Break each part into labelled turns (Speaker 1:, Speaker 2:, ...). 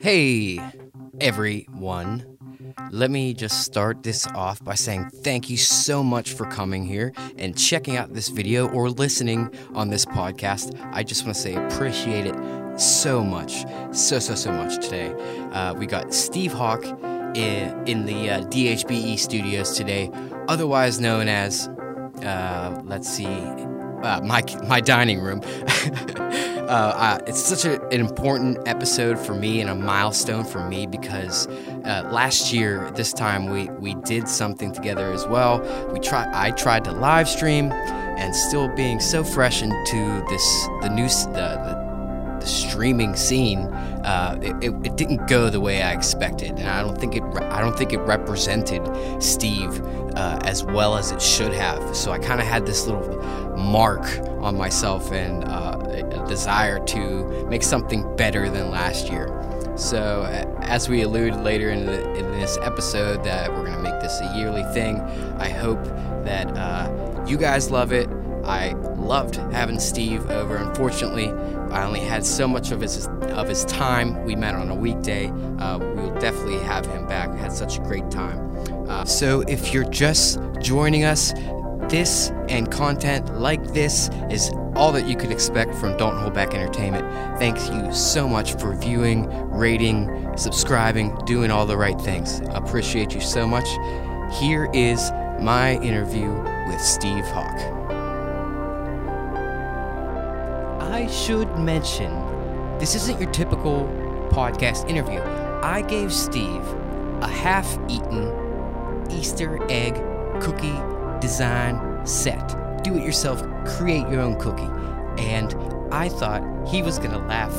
Speaker 1: Hey, everyone. Let me just start this off by saying thank you so much for coming here and checking out this video or listening on this podcast. I just want to say appreciate it so much, so, so, so much today. Uh, we got Steve Hawk in, in the uh, DHBE studios today, otherwise known as, uh, let's see, uh, my, my dining room. Uh, uh, it's such a, an important episode for me and a milestone for me because uh, last year this time we, we did something together as well. We try I tried to live stream, and still being so fresh into this the new the, the streaming scene, uh, it, it, didn't go the way I expected, and I don't think it I don't think it represented Steve uh, as well as it should have. So I kind of had this little mark on myself and uh, a desire to make something better than last year. So, as we allude later in, the, in this episode, that we're going to make this a yearly thing. I hope that uh, you guys love it. I loved having Steve over. Unfortunately, I only had so much of his of his time. We met on a weekday. Uh, we will definitely have him back. Had such a great time. Uh, so, if you're just joining us, this and content like this is all that you could expect from Don't Hold Back Entertainment. Thank you so much for viewing, rating, subscribing, doing all the right things. Appreciate you so much. Here is my interview with Steve Hawk. I should mention this isn't your typical podcast interview. I gave Steve a half eaten Easter egg cookie design set. Do it yourself, create your own cookie. And I thought he was gonna laugh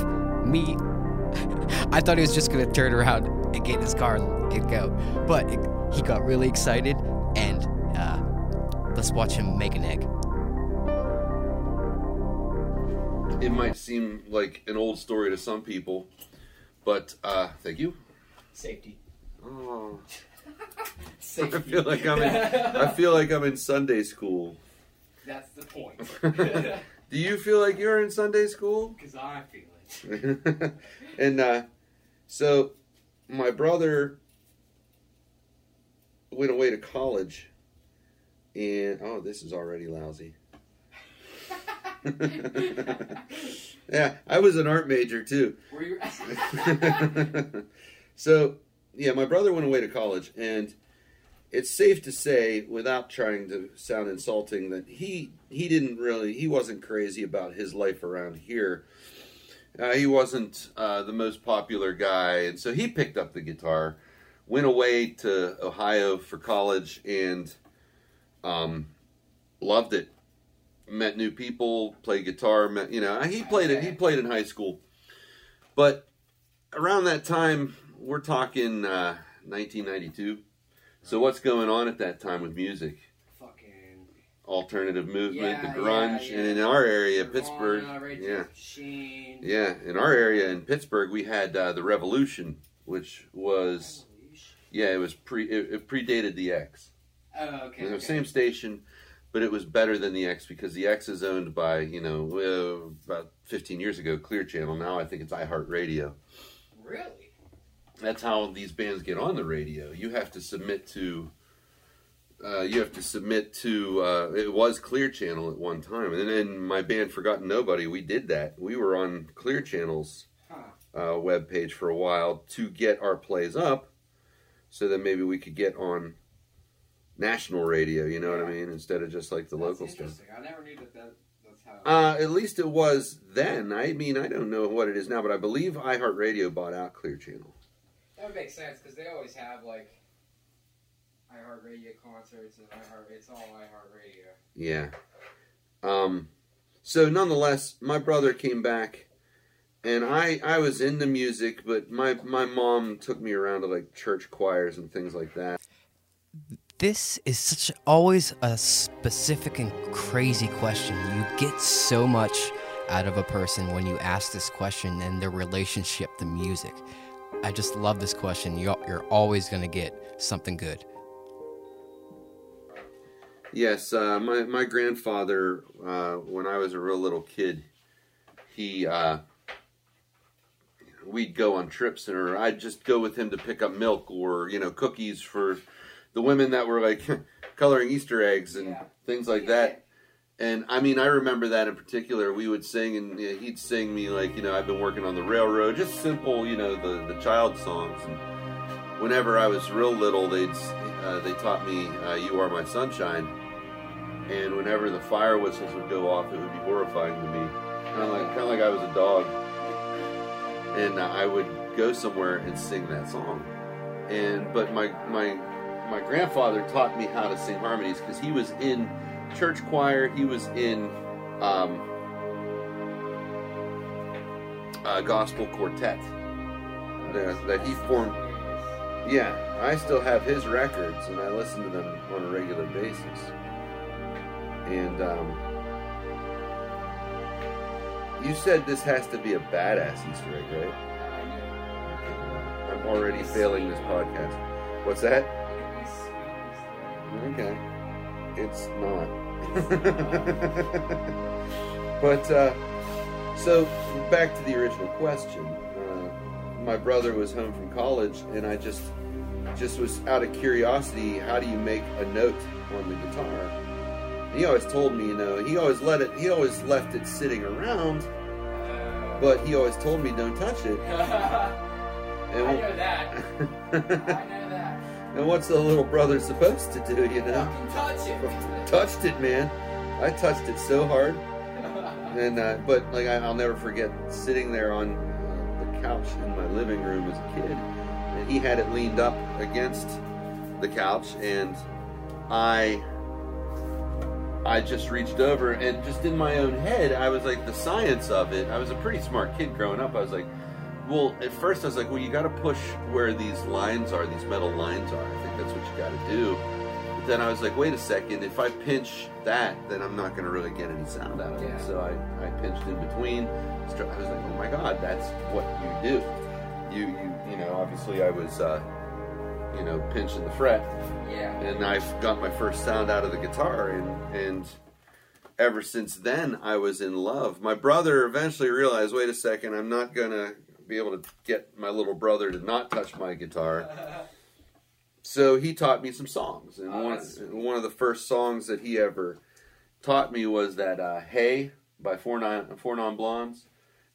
Speaker 1: me. I thought he was just gonna turn around and get in his car and go. But he got really excited, and uh, let's watch him make an egg.
Speaker 2: It might seem like an old story to some people, but uh, thank you.
Speaker 1: Safety.
Speaker 2: Oh. Safety. I feel like I'm in. I feel like I'm in Sunday school.
Speaker 1: That's the point.
Speaker 2: Do you feel like you're in Sunday school?
Speaker 1: Because I feel it.
Speaker 2: and uh, so, my brother went away to college, and oh, this is already lousy. yeah, I was an art major too.
Speaker 1: Were you?
Speaker 2: so yeah, my brother went away to college, and it's safe to say, without trying to sound insulting, that he he didn't really he wasn't crazy about his life around here. Uh, he wasn't uh, the most popular guy, and so he picked up the guitar, went away to Ohio for college, and um, loved it. Met new people, played guitar. Met you know he played it. He played in high school, but around that time we're talking uh, 1992. So what's going on at that time with music?
Speaker 1: Fucking
Speaker 2: alternative movement,
Speaker 1: Yeah,
Speaker 2: the grunge,
Speaker 1: yeah,
Speaker 2: and in our area,
Speaker 1: Nirvana,
Speaker 2: Pittsburgh,
Speaker 1: Rage
Speaker 2: yeah,
Speaker 1: Machine.
Speaker 2: yeah, in our area in Pittsburgh, we had uh, the Revolution, which was yeah, it was pre it, it predated the X.
Speaker 1: Oh, okay. Okay.
Speaker 2: same station, but it was better than the X because the X is owned by you know uh, about 15 years ago Clear Channel. Now I think it's iHeartRadio.
Speaker 1: Really?
Speaker 2: that's how these bands get on the radio. You have to submit to. Uh, you have to submit to. Uh, it was Clear Channel at one time, and then my band Forgotten Nobody, we did that. We were on Clear Channel's
Speaker 1: Huh.
Speaker 2: uh, web page for a while to get our plays up, so that maybe we could get on national radio. You know what I mean? Instead of just like the
Speaker 1: That's
Speaker 2: local stuff.
Speaker 1: I never knew that, that that's how.
Speaker 2: Uh, at least it was then. I mean, I don't know what it is now, but I believe iHeartRadio bought out Clear Channel.
Speaker 1: that would make sense because they always have like iHeartRadio concerts and iHeart. It's all iHeartRadio.
Speaker 2: Yeah. Um, so nonetheless, my brother came back, and I I was into music, but my my mom took me around to like church choirs and things like that. This is such always a specific and crazy question. You get so much out of a person when you ask this question and their relationship to music. I just love this question. You're, always going to get something good. Yes, uh, my my grandfather, uh, when I was a real little kid, he uh, we'd go on trips, or I'd just go with him to pick up milk or you know cookies for the women that were like coloring Easter eggs and
Speaker 3: Yeah.
Speaker 2: things like that. And I mean, I remember that in particular. We would sing, and uh, he'd sing me like, you know, I've been working on the railroad, just simple, you know, the the child songs. And whenever I was real little, they'd uh, they taught me uh, "You Are My Sunshine," and whenever the fire whistles would go off, it would be horrifying to me, kind of like kind of like I was a dog. And uh, I would go somewhere and sing that song. And but my my my grandfather taught me how to sing harmonies because he was in church choir. He was in um, a gospel quartet that, that he formed. Yeah, I still have his records, and I listen to them on a regular basis. And um, you said this has to be a badass Easter egg, right? I'm already failing this podcast. What's that? Okay. It's not. but, uh, so back to the original question. Uh, my brother was home from college, and I just, just was out of curiosity. How do you make a note on the guitar? And He always told me, you know, he always let it. He always left it sitting around, but he always told me don't touch it.
Speaker 3: I know that. I know that.
Speaker 2: And what's the little brother supposed to do? You know,
Speaker 3: touch it.
Speaker 2: touched it, man. I touched it so hard. And uh, but like I, I'll never forget sitting there on the couch in my living room as a kid, and he had it leaned up against the couch, and I I just reached over and just in my own head, I was like the science of it. I was a pretty smart kid growing up. I was like, well, at first I was like, well, you got to push where these lines are, these metal lines are. I think that's what you got to do. But then I was like, wait a second, if I pinch that, then I'm not going to really get any sound out of
Speaker 3: Yeah.
Speaker 2: it. So I, I pinched in between. I was like, oh my god, that's what you do. You you you know, obviously I was uh, you know pinching the fret,
Speaker 3: Yeah.
Speaker 2: and I got my first sound out of the guitar, and and ever since then I was in love. My brother eventually realized, wait a second, I'm not gonna be able to get my little brother to not touch my guitar. So he taught me some songs, and
Speaker 3: Oh,
Speaker 2: one one of the first songs that he ever taught me was that uh, "Hey" by Four Non Four Non Blondes.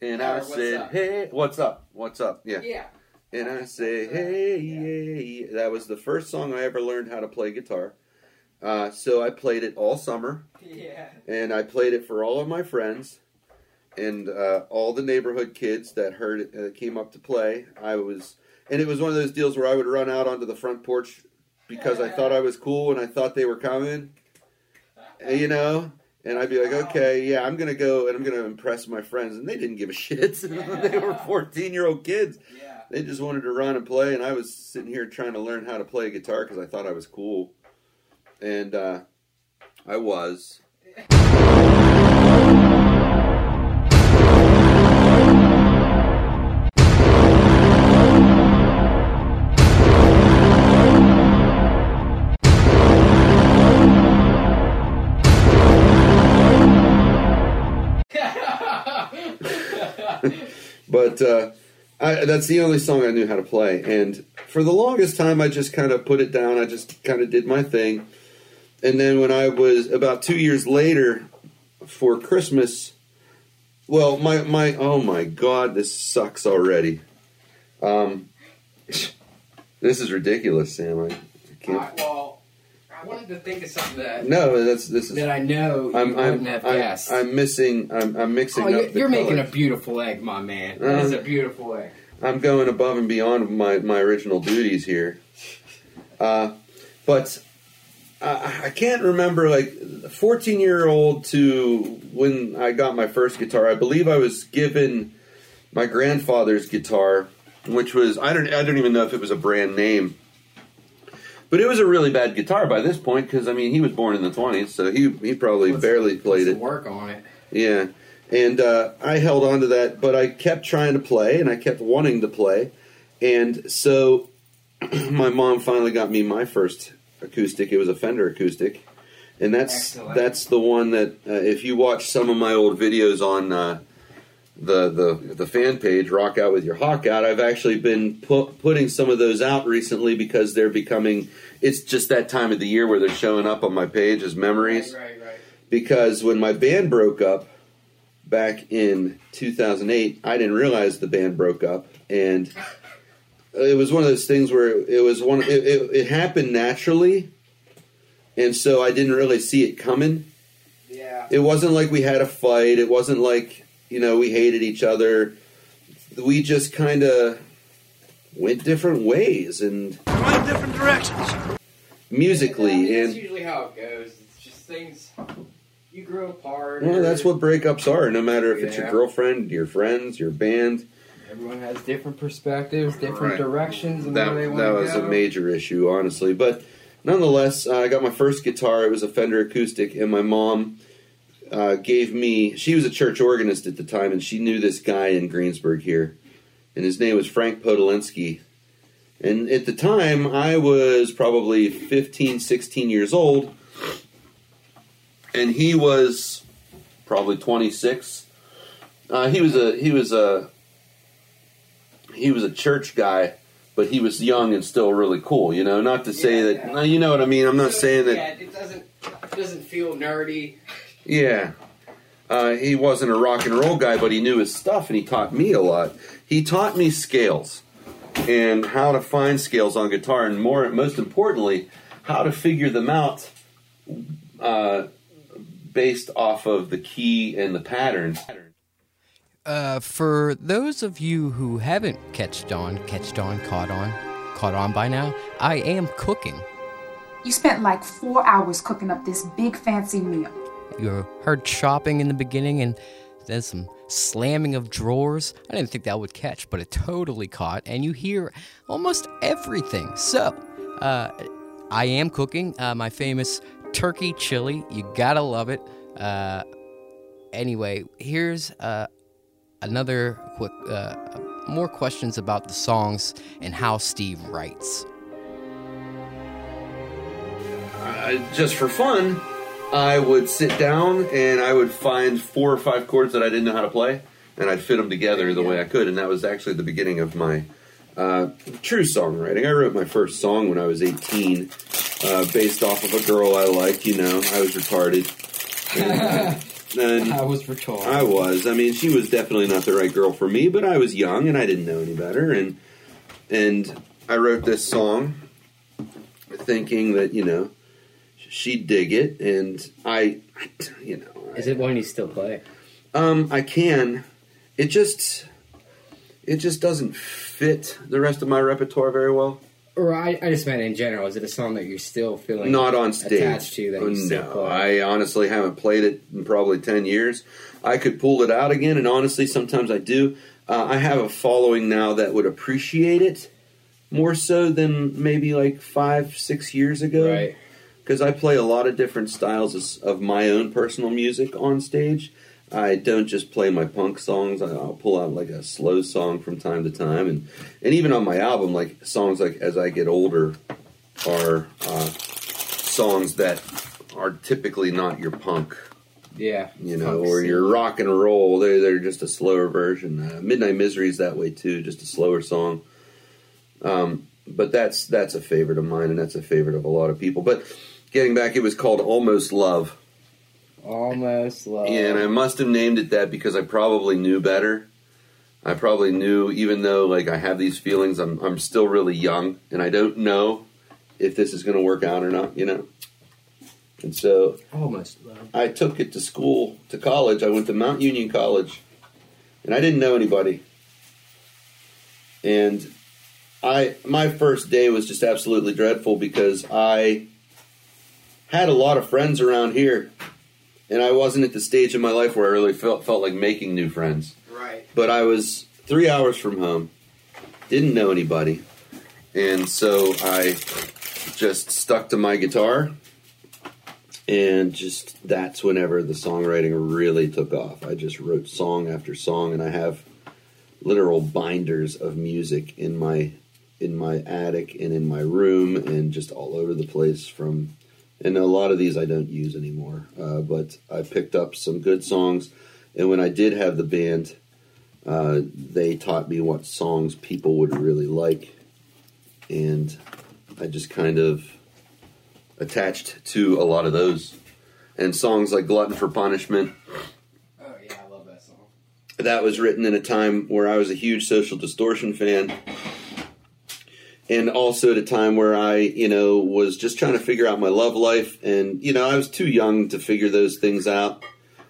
Speaker 2: And I said,
Speaker 3: Up?
Speaker 2: "Hey, what's up? What's up?" Yeah.
Speaker 3: Yeah.
Speaker 2: And I say, hey, hey. That was the first song I ever learned how to play guitar. Uh, so I played it all summer,
Speaker 3: Yeah.
Speaker 2: and I played it for all of my friends and uh, all the neighborhood kids that heard it, uh, came up to play. I was, and it was one of those deals where I would run out onto the front porch because I thought I was cool and I thought they were coming, you know. And I'd be like, okay, yeah, I'm gonna go and I'm gonna impress my friends, and they didn't give a shit. they were 14 year old kids
Speaker 3: Yeah.
Speaker 2: they just wanted to run and play and i was sitting here trying to learn how to play guitar because i thought i was cool and uh, i was but uh, I, that's the only song i knew how to play. And for the longest time i just kind of put it down. I just kind of did my thing. And then when i was about two years later for christmas well my, my oh my god this sucks already. Um, this is ridiculous sam. I, I can't.
Speaker 3: Well, I wanted to think of something that
Speaker 2: no that's this is
Speaker 3: that I know you
Speaker 2: I'm,
Speaker 3: wouldn't
Speaker 2: I'm,
Speaker 3: have
Speaker 2: I'm,
Speaker 3: guessed.
Speaker 2: I'm missing i'm, I'm mixing
Speaker 3: oh,
Speaker 2: up
Speaker 3: you're,
Speaker 2: the
Speaker 3: you're making a
Speaker 2: colors.
Speaker 3: beautiful egg, my man.
Speaker 2: Uh,
Speaker 3: a beautiful egg.
Speaker 2: I'm going above and beyond my, my original duties here. Uh, but I, I can't remember, like, 14 year old to when I got my first guitar. I believe I was given my grandfather's guitar, which was, I don't, I don't even know if it was a brand name. But it was a really bad guitar by this point because, I mean, he was born in the 20s, so he, he probably
Speaker 3: Let's-
Speaker 2: barely played it.
Speaker 3: Work on it.
Speaker 2: Yeah. And uh, I held on to that, but I kept trying to play and I kept wanting to play. And so my mom finally got me my first acoustic. It was a Fender acoustic. And that's
Speaker 3: Excellent.
Speaker 2: that's the one that uh, if you watch some of my old videos on uh, the the the fan page Rock Out with Your Hawk Out. I've actually been pu- putting some of those out recently because they're becoming. It's just that time of the year where they're showing up on my page as memories.
Speaker 3: Right, right.
Speaker 2: Because when my band broke up back in 2008, I didn't realize the band broke up, and it was one of those things where it was one. It, it, it happened naturally, and so I didn't really see it coming
Speaker 3: Yeah.
Speaker 2: it wasn't like we had a fight. It wasn't like you know we hated each other. We just kind of went different ways and
Speaker 4: Going different directions.
Speaker 2: musically
Speaker 3: That's
Speaker 2: and
Speaker 3: usually how it goes. It's just things you grow apart.
Speaker 2: well, that's what breakups are. No matter if it's your girlfriend, your friends, your band.
Speaker 3: everyone has different perspectives, different
Speaker 2: Right.
Speaker 3: directions, and
Speaker 2: That
Speaker 3: where they want
Speaker 2: that was
Speaker 3: go.
Speaker 2: a major issue, honestly. But nonetheless, uh, I got my first guitar. It was a Fender acoustic, and my mom. Uh, gave me. She was a church organist at the time, and she knew this guy in Greensburg here, and his name was Frank Podolinsky. And at the time, I was probably 15, 16 years old, and he was probably 26. Uh, he was a he was a he was a church guy, but he was young and still really cool. You know, not to say
Speaker 3: Yeah,
Speaker 2: that
Speaker 3: yeah.
Speaker 2: no, you know what I mean. I'm not
Speaker 3: So,
Speaker 2: saying that.
Speaker 3: Yeah, it doesn't it doesn't feel nerdy.
Speaker 2: Yeah. Uh, he wasn't a rock and roll guy, but he knew his stuff, and he taught me a lot. He taught me scales and how to find scales on guitar, and more, most importantly, how to figure them out uh, based off of the key and the patterns.
Speaker 1: Uh, for those of you who haven't catched on, catched on, caught on, caught on by now, I am cooking.
Speaker 5: You spent like four hours cooking up this big fancy meal.
Speaker 1: You heard chopping in the beginning and then some slamming of drawers. I didn't think that would catch, but it totally caught, and you hear almost everything. So, uh, I am cooking uh, my famous turkey chili. You gotta love it. Uh, anyway, here's uh, another quick, uh, more questions about the songs and how Steve writes.
Speaker 2: uh, just for fun, I would sit down and I would find four or five chords that I didn't know how to play, and I'd fit them together the way I could. And that was actually the beginning of my uh, true songwriting. I wrote my first song when I was 18, uh, based off of a girl I liked. You know, I was retarded. And, and
Speaker 3: I was retarded.
Speaker 2: I was. I mean, she was definitely not the right girl for me, but I was young and I didn't know any better. And and I wrote this song, thinking that you know she'd dig it, and I, you know,
Speaker 3: Is it one you still play?
Speaker 2: um, I can. It just, it just doesn't fit the rest of my repertoire very well.
Speaker 3: Or I, I just meant in general. Is it a song that you're still feeling
Speaker 2: Not on stage.
Speaker 3: attached to that you still
Speaker 2: no,
Speaker 3: play?
Speaker 2: I honestly haven't played it in probably ten years. I could pull it out again, and honestly, sometimes I do. Uh, I have a following now that would appreciate it more so than maybe like five, six years ago.
Speaker 3: Right.
Speaker 2: Because I play a lot of different styles of- of my own personal music on stage. I don't just play my punk songs. I'll pull out like a slow song from time to time, and and even on my album, like songs like "As I Get Older" are uh, songs that are typically not your punk,
Speaker 3: Yeah.
Speaker 2: you know, or
Speaker 3: scene.
Speaker 2: your rock and roll. They're they're just a slower version. Uh, Midnight Misery is that way too, just a slower song. Um, but that's that's a favorite of mine, and that's a favorite of a lot of people. But getting back, it was called Almost Love.
Speaker 3: Almost love.
Speaker 2: And I must have named it that because I probably knew better. I probably knew, even though like I have these feelings, I'm I'm still really young, and I don't know if this is going to work out or not. You know, and so
Speaker 3: Almost love.
Speaker 2: I took it to school, to college. I went to Mount Union College, and I didn't know anybody. And I my first day was just absolutely dreadful because I had a lot of friends around here, and I wasn't at the stage in my life where I really felt felt like making new friends.
Speaker 3: Right.
Speaker 2: But I was three hours from home, didn't know anybody, and so I just stuck to my guitar, and just that's whenever the songwriting really took off. I just wrote song after song, and I have literal binders of music in my in my attic and in my room and just all over the place from and a lot of these I don't use anymore. Uh, but I picked up some good songs, and when I did have the band, Uh, they taught me what songs people would really like, and I just kind of attached to a lot of those. And songs like Glutton for Punishment,
Speaker 3: Oh yeah, I love that song.
Speaker 2: that was written in a time where I was a huge Social Distortion fan. And also at a time where I, you know, was just trying to figure out my love life. And, you know, I was too young to figure those things out.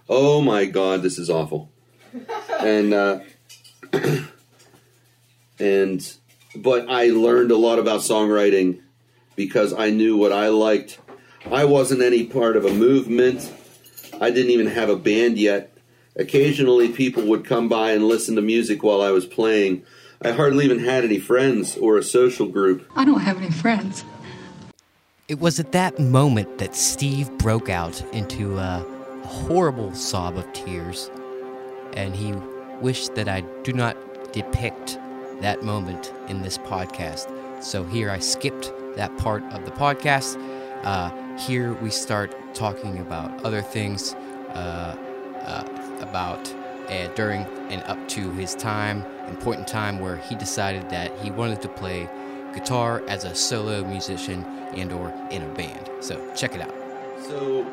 Speaker 2: Oh my God, this is awful. and, uh, and, but I learned a lot about songwriting because I knew what I liked. I wasn't any part of a movement. I didn't even have a band yet. Occasionally, people would come by and listen to music while I was playing. I hardly even had any friends or a social group.
Speaker 4: I don't have any friends.
Speaker 1: It was at that moment that Steve broke out into a horrible sob of tears, and he wished that I do not depict that moment in this podcast. So here I skipped that part of the podcast. Uh, here we start talking about other things, uh, uh, about uh, during and up to his time and point in time where he decided that he wanted to play guitar as a solo musician and or in a band. So check it out.
Speaker 2: So,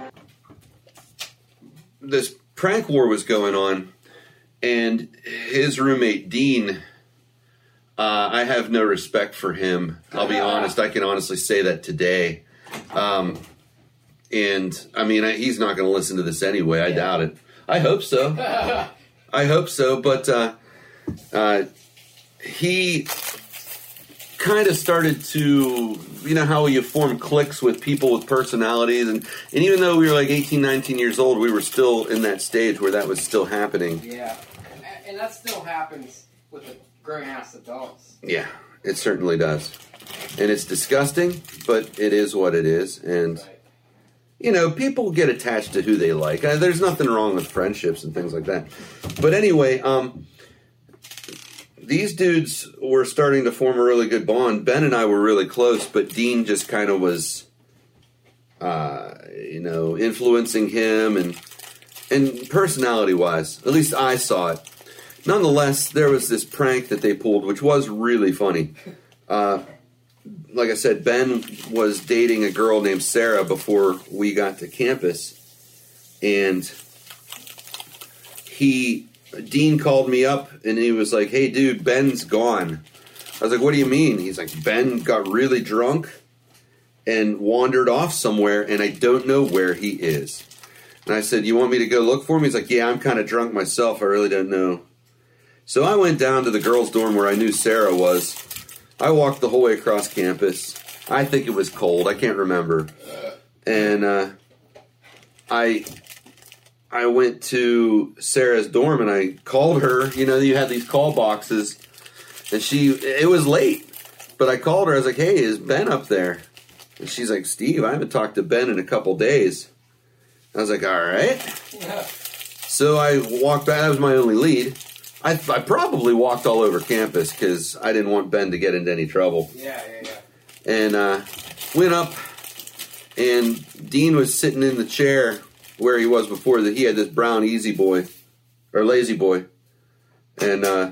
Speaker 2: this prank war was going on, and his roommate, Dean, uh, I have no respect for him. I'll be honest. I can honestly say that today. Um, and I mean, I, he's not going to listen to this anyway. I doubt it. I hope so. I hope so. But uh, uh, he kind of started to, you know, how you form cliques with people with personalities. And, and even though we were like 18, 19 years old, we were still in that stage where that was still happening.
Speaker 3: Yeah, and, and that still happens with the grown ass adults.
Speaker 2: Yeah, it certainly does. And it's disgusting, but it is what it is. And,
Speaker 3: Right.
Speaker 2: you know, people get attached to who they like. Uh, there's nothing wrong with friendships and things like that. But anyway, um, these dudes were starting to form a really good bond. Ben and I were really close, but Dean just kind of was, uh, you know, influencing him and and personality wise, at least I saw it. Nonetheless, there was this prank that they pulled, which was really funny. Uh, like I said, Ben was dating a girl named Sarah before we got to campus, and he Dean called me up and he was like, "Hey, dude, Ben's gone." I was like, "What do you mean?" He's like, "Ben got really drunk and wandered off somewhere, and I don't know where he is." And I said, "You want me to go look for him?" He's like, "Yeah, I'm kind of drunk myself. I really don't know." So I went down to the girls' dorm where I knew Sarah was. I walked the whole way across campus. I think it was cold. I can't remember. And uh, I I went to Sarah's dorm and I called her. You know, you had these call boxes, and she it was late, but I called her. I was like, "Hey, is Ben up there?" And she's like, "Steve, I haven't talked to Ben in a couple days." I was like, "All right." So I walked back. That was my only lead. I, I probably walked all over campus because I didn't want Ben to get into any trouble.
Speaker 3: Yeah, yeah, yeah.
Speaker 2: And uh, went up, and Dean was sitting in the chair where he was before. That he had this brown Easy Boy or Lazy Boy, and uh,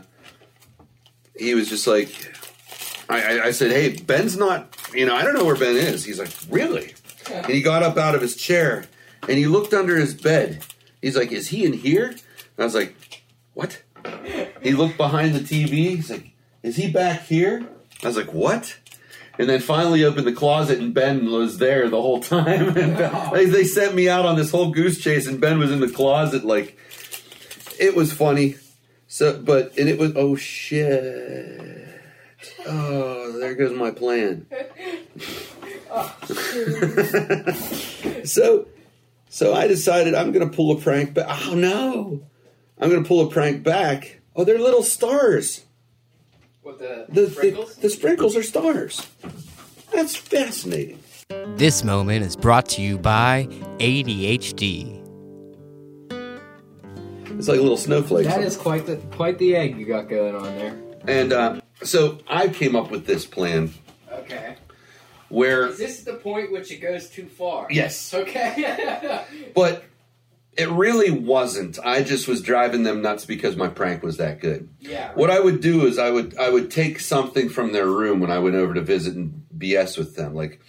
Speaker 2: he was just like, I, I, I said, "Hey, Ben's not. You know, I don't know where Ben is." He's like, "Really?" And he got up out of his chair and he looked under his bed. He's like, "Is he in here?" And I was like, "What?" He looked behind the TV. He's like, "Is he back here?" I was like, "What?" And then finally opened the closet, and Ben was there the whole time. And they, they sent me out on this whole goose chase, and Ben was in the closet. Like, it was funny. So, but and it was oh shit. Oh, there goes my plan. so, so I decided I'm going to pull a prank back. Oh no, I'm going to pull a prank back. Oh, they're little stars.
Speaker 3: With the,
Speaker 2: The,
Speaker 3: sprinkles.
Speaker 2: the, the sprinkles are stars. That's fascinating.
Speaker 1: This moment is brought to you by ADHD.
Speaker 2: It's like little snowflakes.
Speaker 3: that is quite the quite the egg you got going on there.
Speaker 2: And uh, so I came up with this plan
Speaker 3: Okay.
Speaker 2: where,
Speaker 3: Is this the point which it goes too far?
Speaker 2: yes,
Speaker 3: Okay.
Speaker 2: but It really wasn't. I just was driving them nuts because my prank was that good.
Speaker 3: Yeah.
Speaker 2: What I would do is I would I would take something from their room when I went over to visit and BS with them. Like,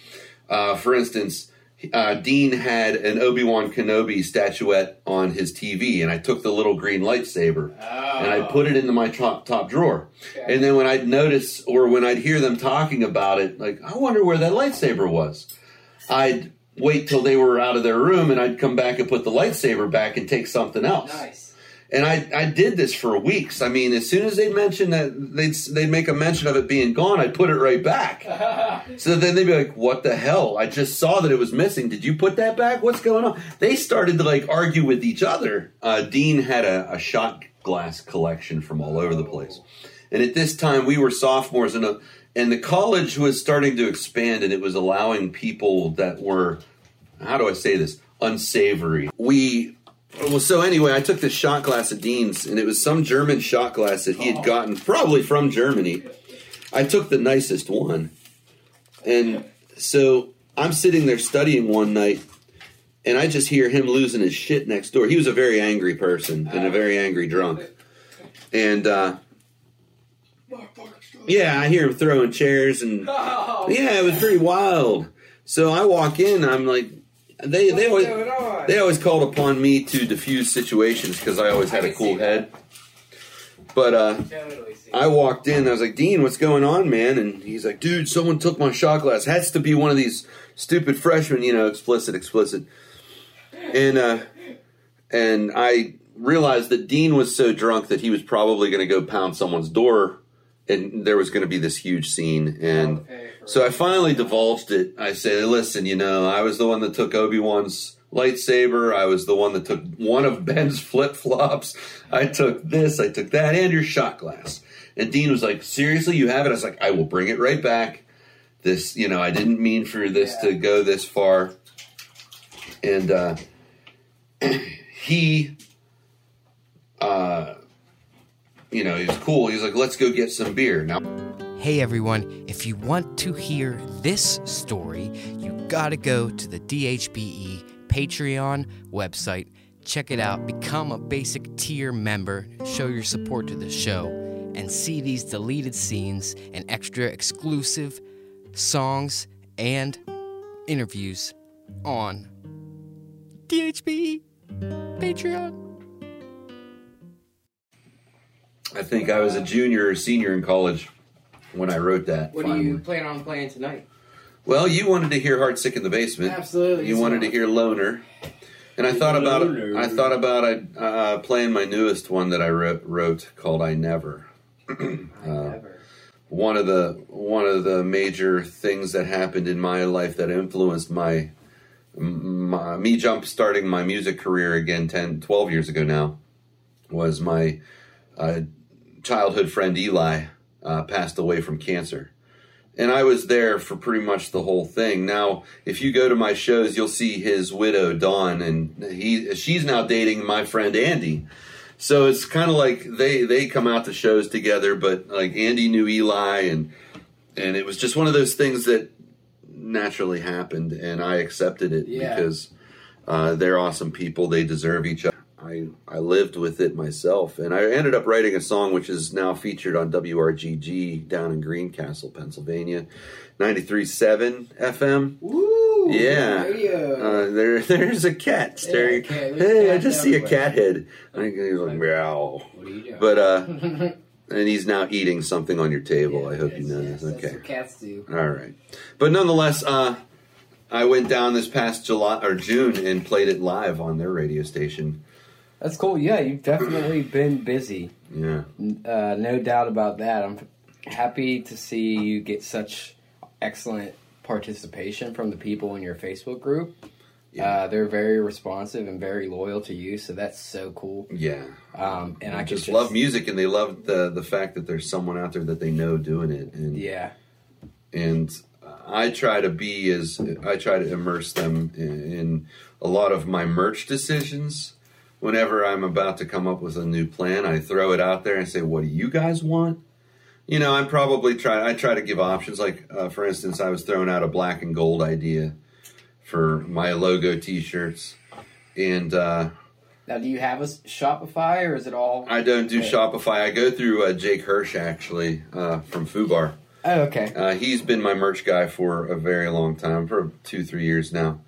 Speaker 2: uh, for instance, uh, Dean had an Obi Wan Kenobi statuette on his TV, and I took the little green lightsaber and I put it into my top top drawer.
Speaker 3: Okay.
Speaker 2: And then when I'd notice or when I'd hear them talking about it, like I wonder where that lightsaber was, I'd wait till they were out of their room and I'd come back and put the lightsaber back and take something else.
Speaker 3: Nice.
Speaker 2: And I, I did this for weeks. I mean, as soon as they'd mention that they'd they'd make a mention of it being gone, I'd put it right back. so then they'd be like, "What the hell? I just saw that it was missing. Did you put that back? What's going on?" They started to like argue with each other. Uh, Dean had a, a shot glass collection from all over the place, and at this time we were sophomores, and a, and the college was starting to expand, and it was allowing people that were how do I say this unsavory. We well, so anyway, I took this shot glass of Dean's, and it was some German shot glass that he had gotten, probably from Germany. I took the nicest one, and so I'm sitting there studying one night, and I just hear him losing his shit next door. He was a very angry person and a very angry drunk, and uh, yeah, I hear him throwing chairs and
Speaker 3: Oh,
Speaker 2: yeah, it was pretty wild. So I walk in, I'm like, they they always they always called upon me to diffuse situations because I always had a cool head. But uh, I walked in, I was like, Dean, what's going on, man? And he's like, dude, someone took my shot glass. Has to be one of these stupid freshmen, you know, explicit, explicit. And uh, and I realized that Dean was so drunk that he was probably going to go pound someone's door, and there was going to be this huge scene. And so I finally divulged it. I said, listen, you know, I was the one that took Obi Wan's lightsaber. I was the one that took one of Ben's flip flops. I took this, I took that, and your shot glass. And Dean was like, seriously, you have it? I was like, I will bring it right back. This, you know, I didn't mean for this to go this far. And uh, he, uh, you know, he was cool. He was like, let's go get some beer. Now,
Speaker 1: Hey everyone, if you want to hear this story, you gotta go to the DHBE Patreon website. Check it out, become a basic tier member, show your support to the show, and see these deleted scenes and extra exclusive songs and interviews on DHBE Patreon.
Speaker 2: I think I was a junior or senior in college when I wrote that.
Speaker 3: What do you
Speaker 2: finally.
Speaker 3: plan on playing tonight?
Speaker 2: Well, you wanted to hear "Heart Sick in the Basement."
Speaker 3: Absolutely.
Speaker 2: You wanted to hear "Loner," and I thought about
Speaker 3: Loner.
Speaker 2: I thought about uh, playing my newest one that I wrote, wrote called "I Never."
Speaker 3: I never.
Speaker 2: One of the one of the major things that happened in my life that influenced my, my me jump starting my music career again 10, 12 years ago now was my uh, childhood friend Eli uh, passed away from cancer. And I was there for pretty much the whole thing. Now, if you go to my shows, you'll see his widow Dawn, and he she's now dating my friend Andy. So it's kind of like they they come out to shows together, but like Andy knew Eli, and and it was just one of those things that naturally happened, and I accepted it
Speaker 3: Yeah.
Speaker 2: because uh, they're awesome people. They deserve each other. I I lived with it myself, and I ended up writing a song which is now featured on WRGG down in Greencastle, Pennsylvania, 93.7 FM.
Speaker 3: Woo!
Speaker 2: Yeah.
Speaker 3: Radio.
Speaker 2: Uh, there, there's a cat staring.
Speaker 3: okay, there's
Speaker 2: hey, I just see a cat head. I think he's like meow.
Speaker 3: what are you doing?
Speaker 2: But uh, and he's now eating something on your table. I hope you know
Speaker 3: yes,
Speaker 2: this.
Speaker 3: That's
Speaker 2: Okay.
Speaker 3: cats do.
Speaker 2: All right. But nonetheless, uh, I went down this past July or June and played it live on their radio station.
Speaker 4: That's cool. Yeah, you've definitely been busy.
Speaker 2: Yeah.
Speaker 4: Uh, no doubt about that. I'm happy to see you get such excellent participation from the people in your Facebook group.
Speaker 2: Yeah.
Speaker 4: Uh, they're very responsive and very loyal to you, so that's so cool.
Speaker 2: Yeah.
Speaker 4: Um, and I,
Speaker 2: I
Speaker 4: could
Speaker 2: just love music, and they love the the fact that there's someone out there that they know doing it, and
Speaker 4: Yeah,
Speaker 2: and I try to be as I try to immerse them in, in a lot of my merch decisions. Whenever I'm about to come up with a new plan, I throw it out there and say, "What do you guys want?" You know, I'm probably try. I try to give options. Like, uh, for instance, I was throwing out a black and gold idea for my logo T-shirts, and uh,
Speaker 4: Now, do you have a Shopify or is it all?
Speaker 2: I don't do
Speaker 4: Yeah.
Speaker 2: Shopify. I go through uh, Jake Hirsch actually uh, from Fubar.
Speaker 4: Oh, okay.
Speaker 2: Uh, he's been my merch guy for a very long time, for two, three years now,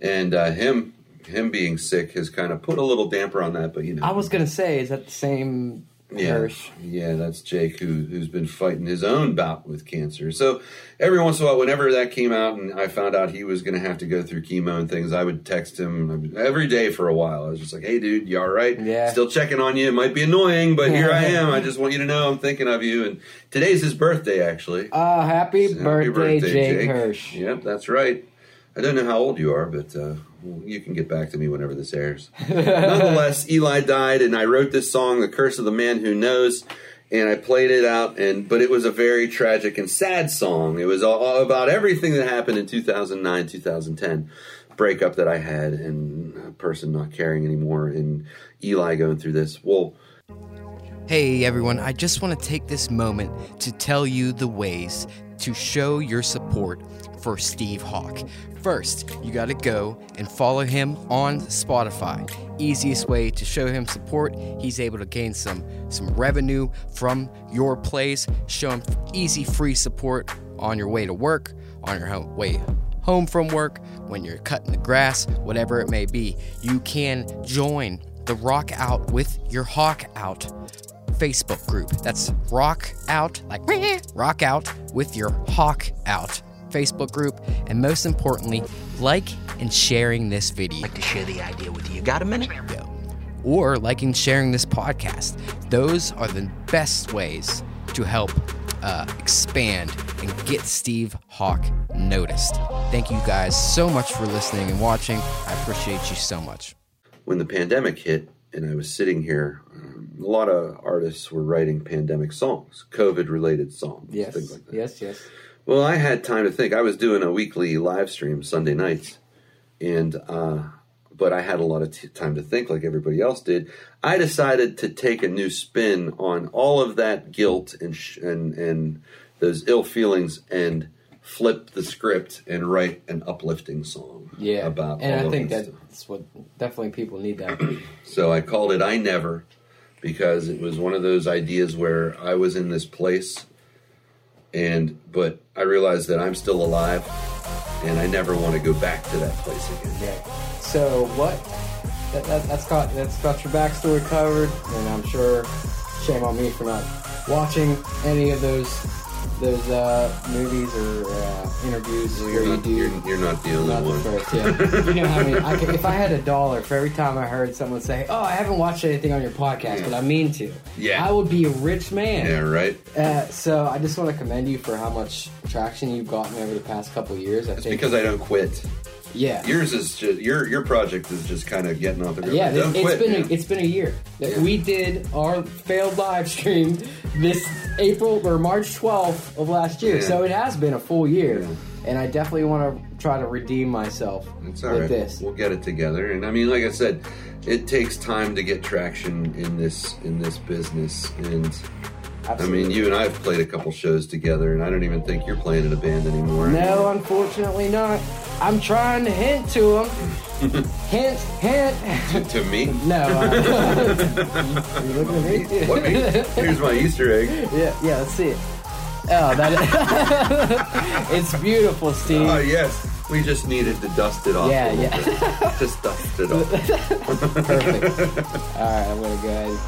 Speaker 2: and uh, him him being sick has kind of put a little damper on that. But you know,
Speaker 4: I was gonna say, is that the same
Speaker 2: yeah,
Speaker 4: Hirsch?
Speaker 2: yeah, that's Jake who who's been fighting his own bout with cancer. So every once in a while, whenever that came out, and I found out he was going to have to go through chemo and things, I would text him every day for a while. I was just like, "Hey, dude, you all right?
Speaker 4: Yeah.
Speaker 2: Still checking on you. It might be annoying, but here I am. I just want you to know I'm thinking of you." And today's his birthday, actually.
Speaker 4: Uh, happy,
Speaker 2: Happy
Speaker 4: birthday, Jake, Hirsch.
Speaker 2: Yep, that's right. I don't know how old you are, but uh, you can get back to me whenever this airs. Nonetheless, Eli died, and I wrote this song, "The Curse of the Man Who Knows," and I played it out. And but it was a very tragic and sad song. It was all, all about everything that happened in 2009, 2010 breakup that I had, and a person not caring anymore, and Eli going through this. Well,
Speaker 1: Hey everyone, I just want to take this moment to tell you the ways to show your support for Steve Hawk. First, you got to go and follow him on Spotify. Easiest way to show him support, he's able to gain some some revenue from your plays. Show him easy free support on your way to work, on your home, way home from work, when you're cutting the grass, whatever it may be. You can join the Rock Out with your Hawk Out Facebook group. That's Rock Out, like Rock Out with your Hawk Out Facebook group. And most importantly, like and sharing this video.
Speaker 6: Like to share the idea with you. You got a minute?
Speaker 1: Or liking sharing this podcast. Those are the best ways to help uh, expand and get Steve Hawk noticed. Thank you guys so much for listening and watching. I appreciate you so much.
Speaker 2: when the pandemic hit and I was sitting here, um, a lot of artists were writing pandemic songs, COVID related songs,
Speaker 4: Yes,
Speaker 2: things like that.
Speaker 4: yes, yes.
Speaker 2: Well, I had time to think. I was doing a weekly live stream Sunday nights, and uh, but I had a lot of t- time to think, like everybody else did. I decided to take a new spin on all of that guilt and sh- and and those ill feelings and flip the script and write an uplifting song.
Speaker 4: Yeah,
Speaker 2: about
Speaker 4: and
Speaker 2: all
Speaker 4: I think that's what definitely people need that.
Speaker 2: so I called it I Never because it was one of those ideas where I was in this place and but I realized that I'm still alive and I never want to go back to that place again.
Speaker 4: yeah. So what? That, that, that's got that's got your backstory covered, and I'm sure. Shame on me for not watching any of those those uh, movies or uh, interviews where
Speaker 2: You're
Speaker 4: you
Speaker 2: not,
Speaker 4: do.
Speaker 2: you're, you're not the only
Speaker 4: Not the
Speaker 2: one.
Speaker 4: first, yeah. you know how I could, if I had a dollar for every time I heard someone say, "Oh, I haven't watched anything on your podcast, but I mean to,"
Speaker 2: Yeah.
Speaker 4: I would be a rich man.
Speaker 2: Yeah, right.
Speaker 4: Uh, so I just want to commend you for how much traction you've gotten over the past couple years. I
Speaker 2: It's
Speaker 4: think
Speaker 2: because I don't quit.
Speaker 4: Yeah,
Speaker 2: Yours is just your your project is just kind of getting off the ground.
Speaker 4: yeah. It's
Speaker 2: quit.
Speaker 4: been a, it's been a year.
Speaker 2: Yeah.
Speaker 4: We did our failed live stream this April or March 12th of last year,
Speaker 2: Yeah.
Speaker 4: so it has been a full year. And I definitely want to try to redeem myself
Speaker 2: It's
Speaker 4: with
Speaker 2: all right.
Speaker 4: this.
Speaker 2: We'll get it together. And I mean, like I said, it takes time to get traction in this in this business. And I mean, you and I have played a couple shows together, and I don't even think you're playing in a band anymore.
Speaker 4: No, unfortunately not. I'm trying to hint to him. hint, hint.
Speaker 2: to me.
Speaker 4: no. Uh, you looking at me?
Speaker 2: What me? Here's my Easter egg.
Speaker 4: Yeah, yeah. Let's see it. Oh, that is, it's beautiful, Steve.
Speaker 2: Oh yes, we just needed to dust it off.
Speaker 4: Yeah,
Speaker 2: a
Speaker 4: yeah.
Speaker 2: bit. just dust it off.
Speaker 4: Perfect. All right, I'm gonna go ahead.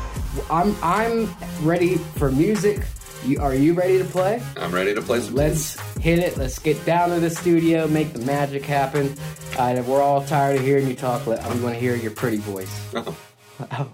Speaker 4: I'm I'm ready for music. You, are you ready to play?
Speaker 2: I'm ready to play some.
Speaker 4: Let's hit it. Let's get down to the studio, make the magic happen. Uh, we're all tired of hearing you talk. We want to hear your pretty voice.
Speaker 2: tunes.
Speaker 4: Oh,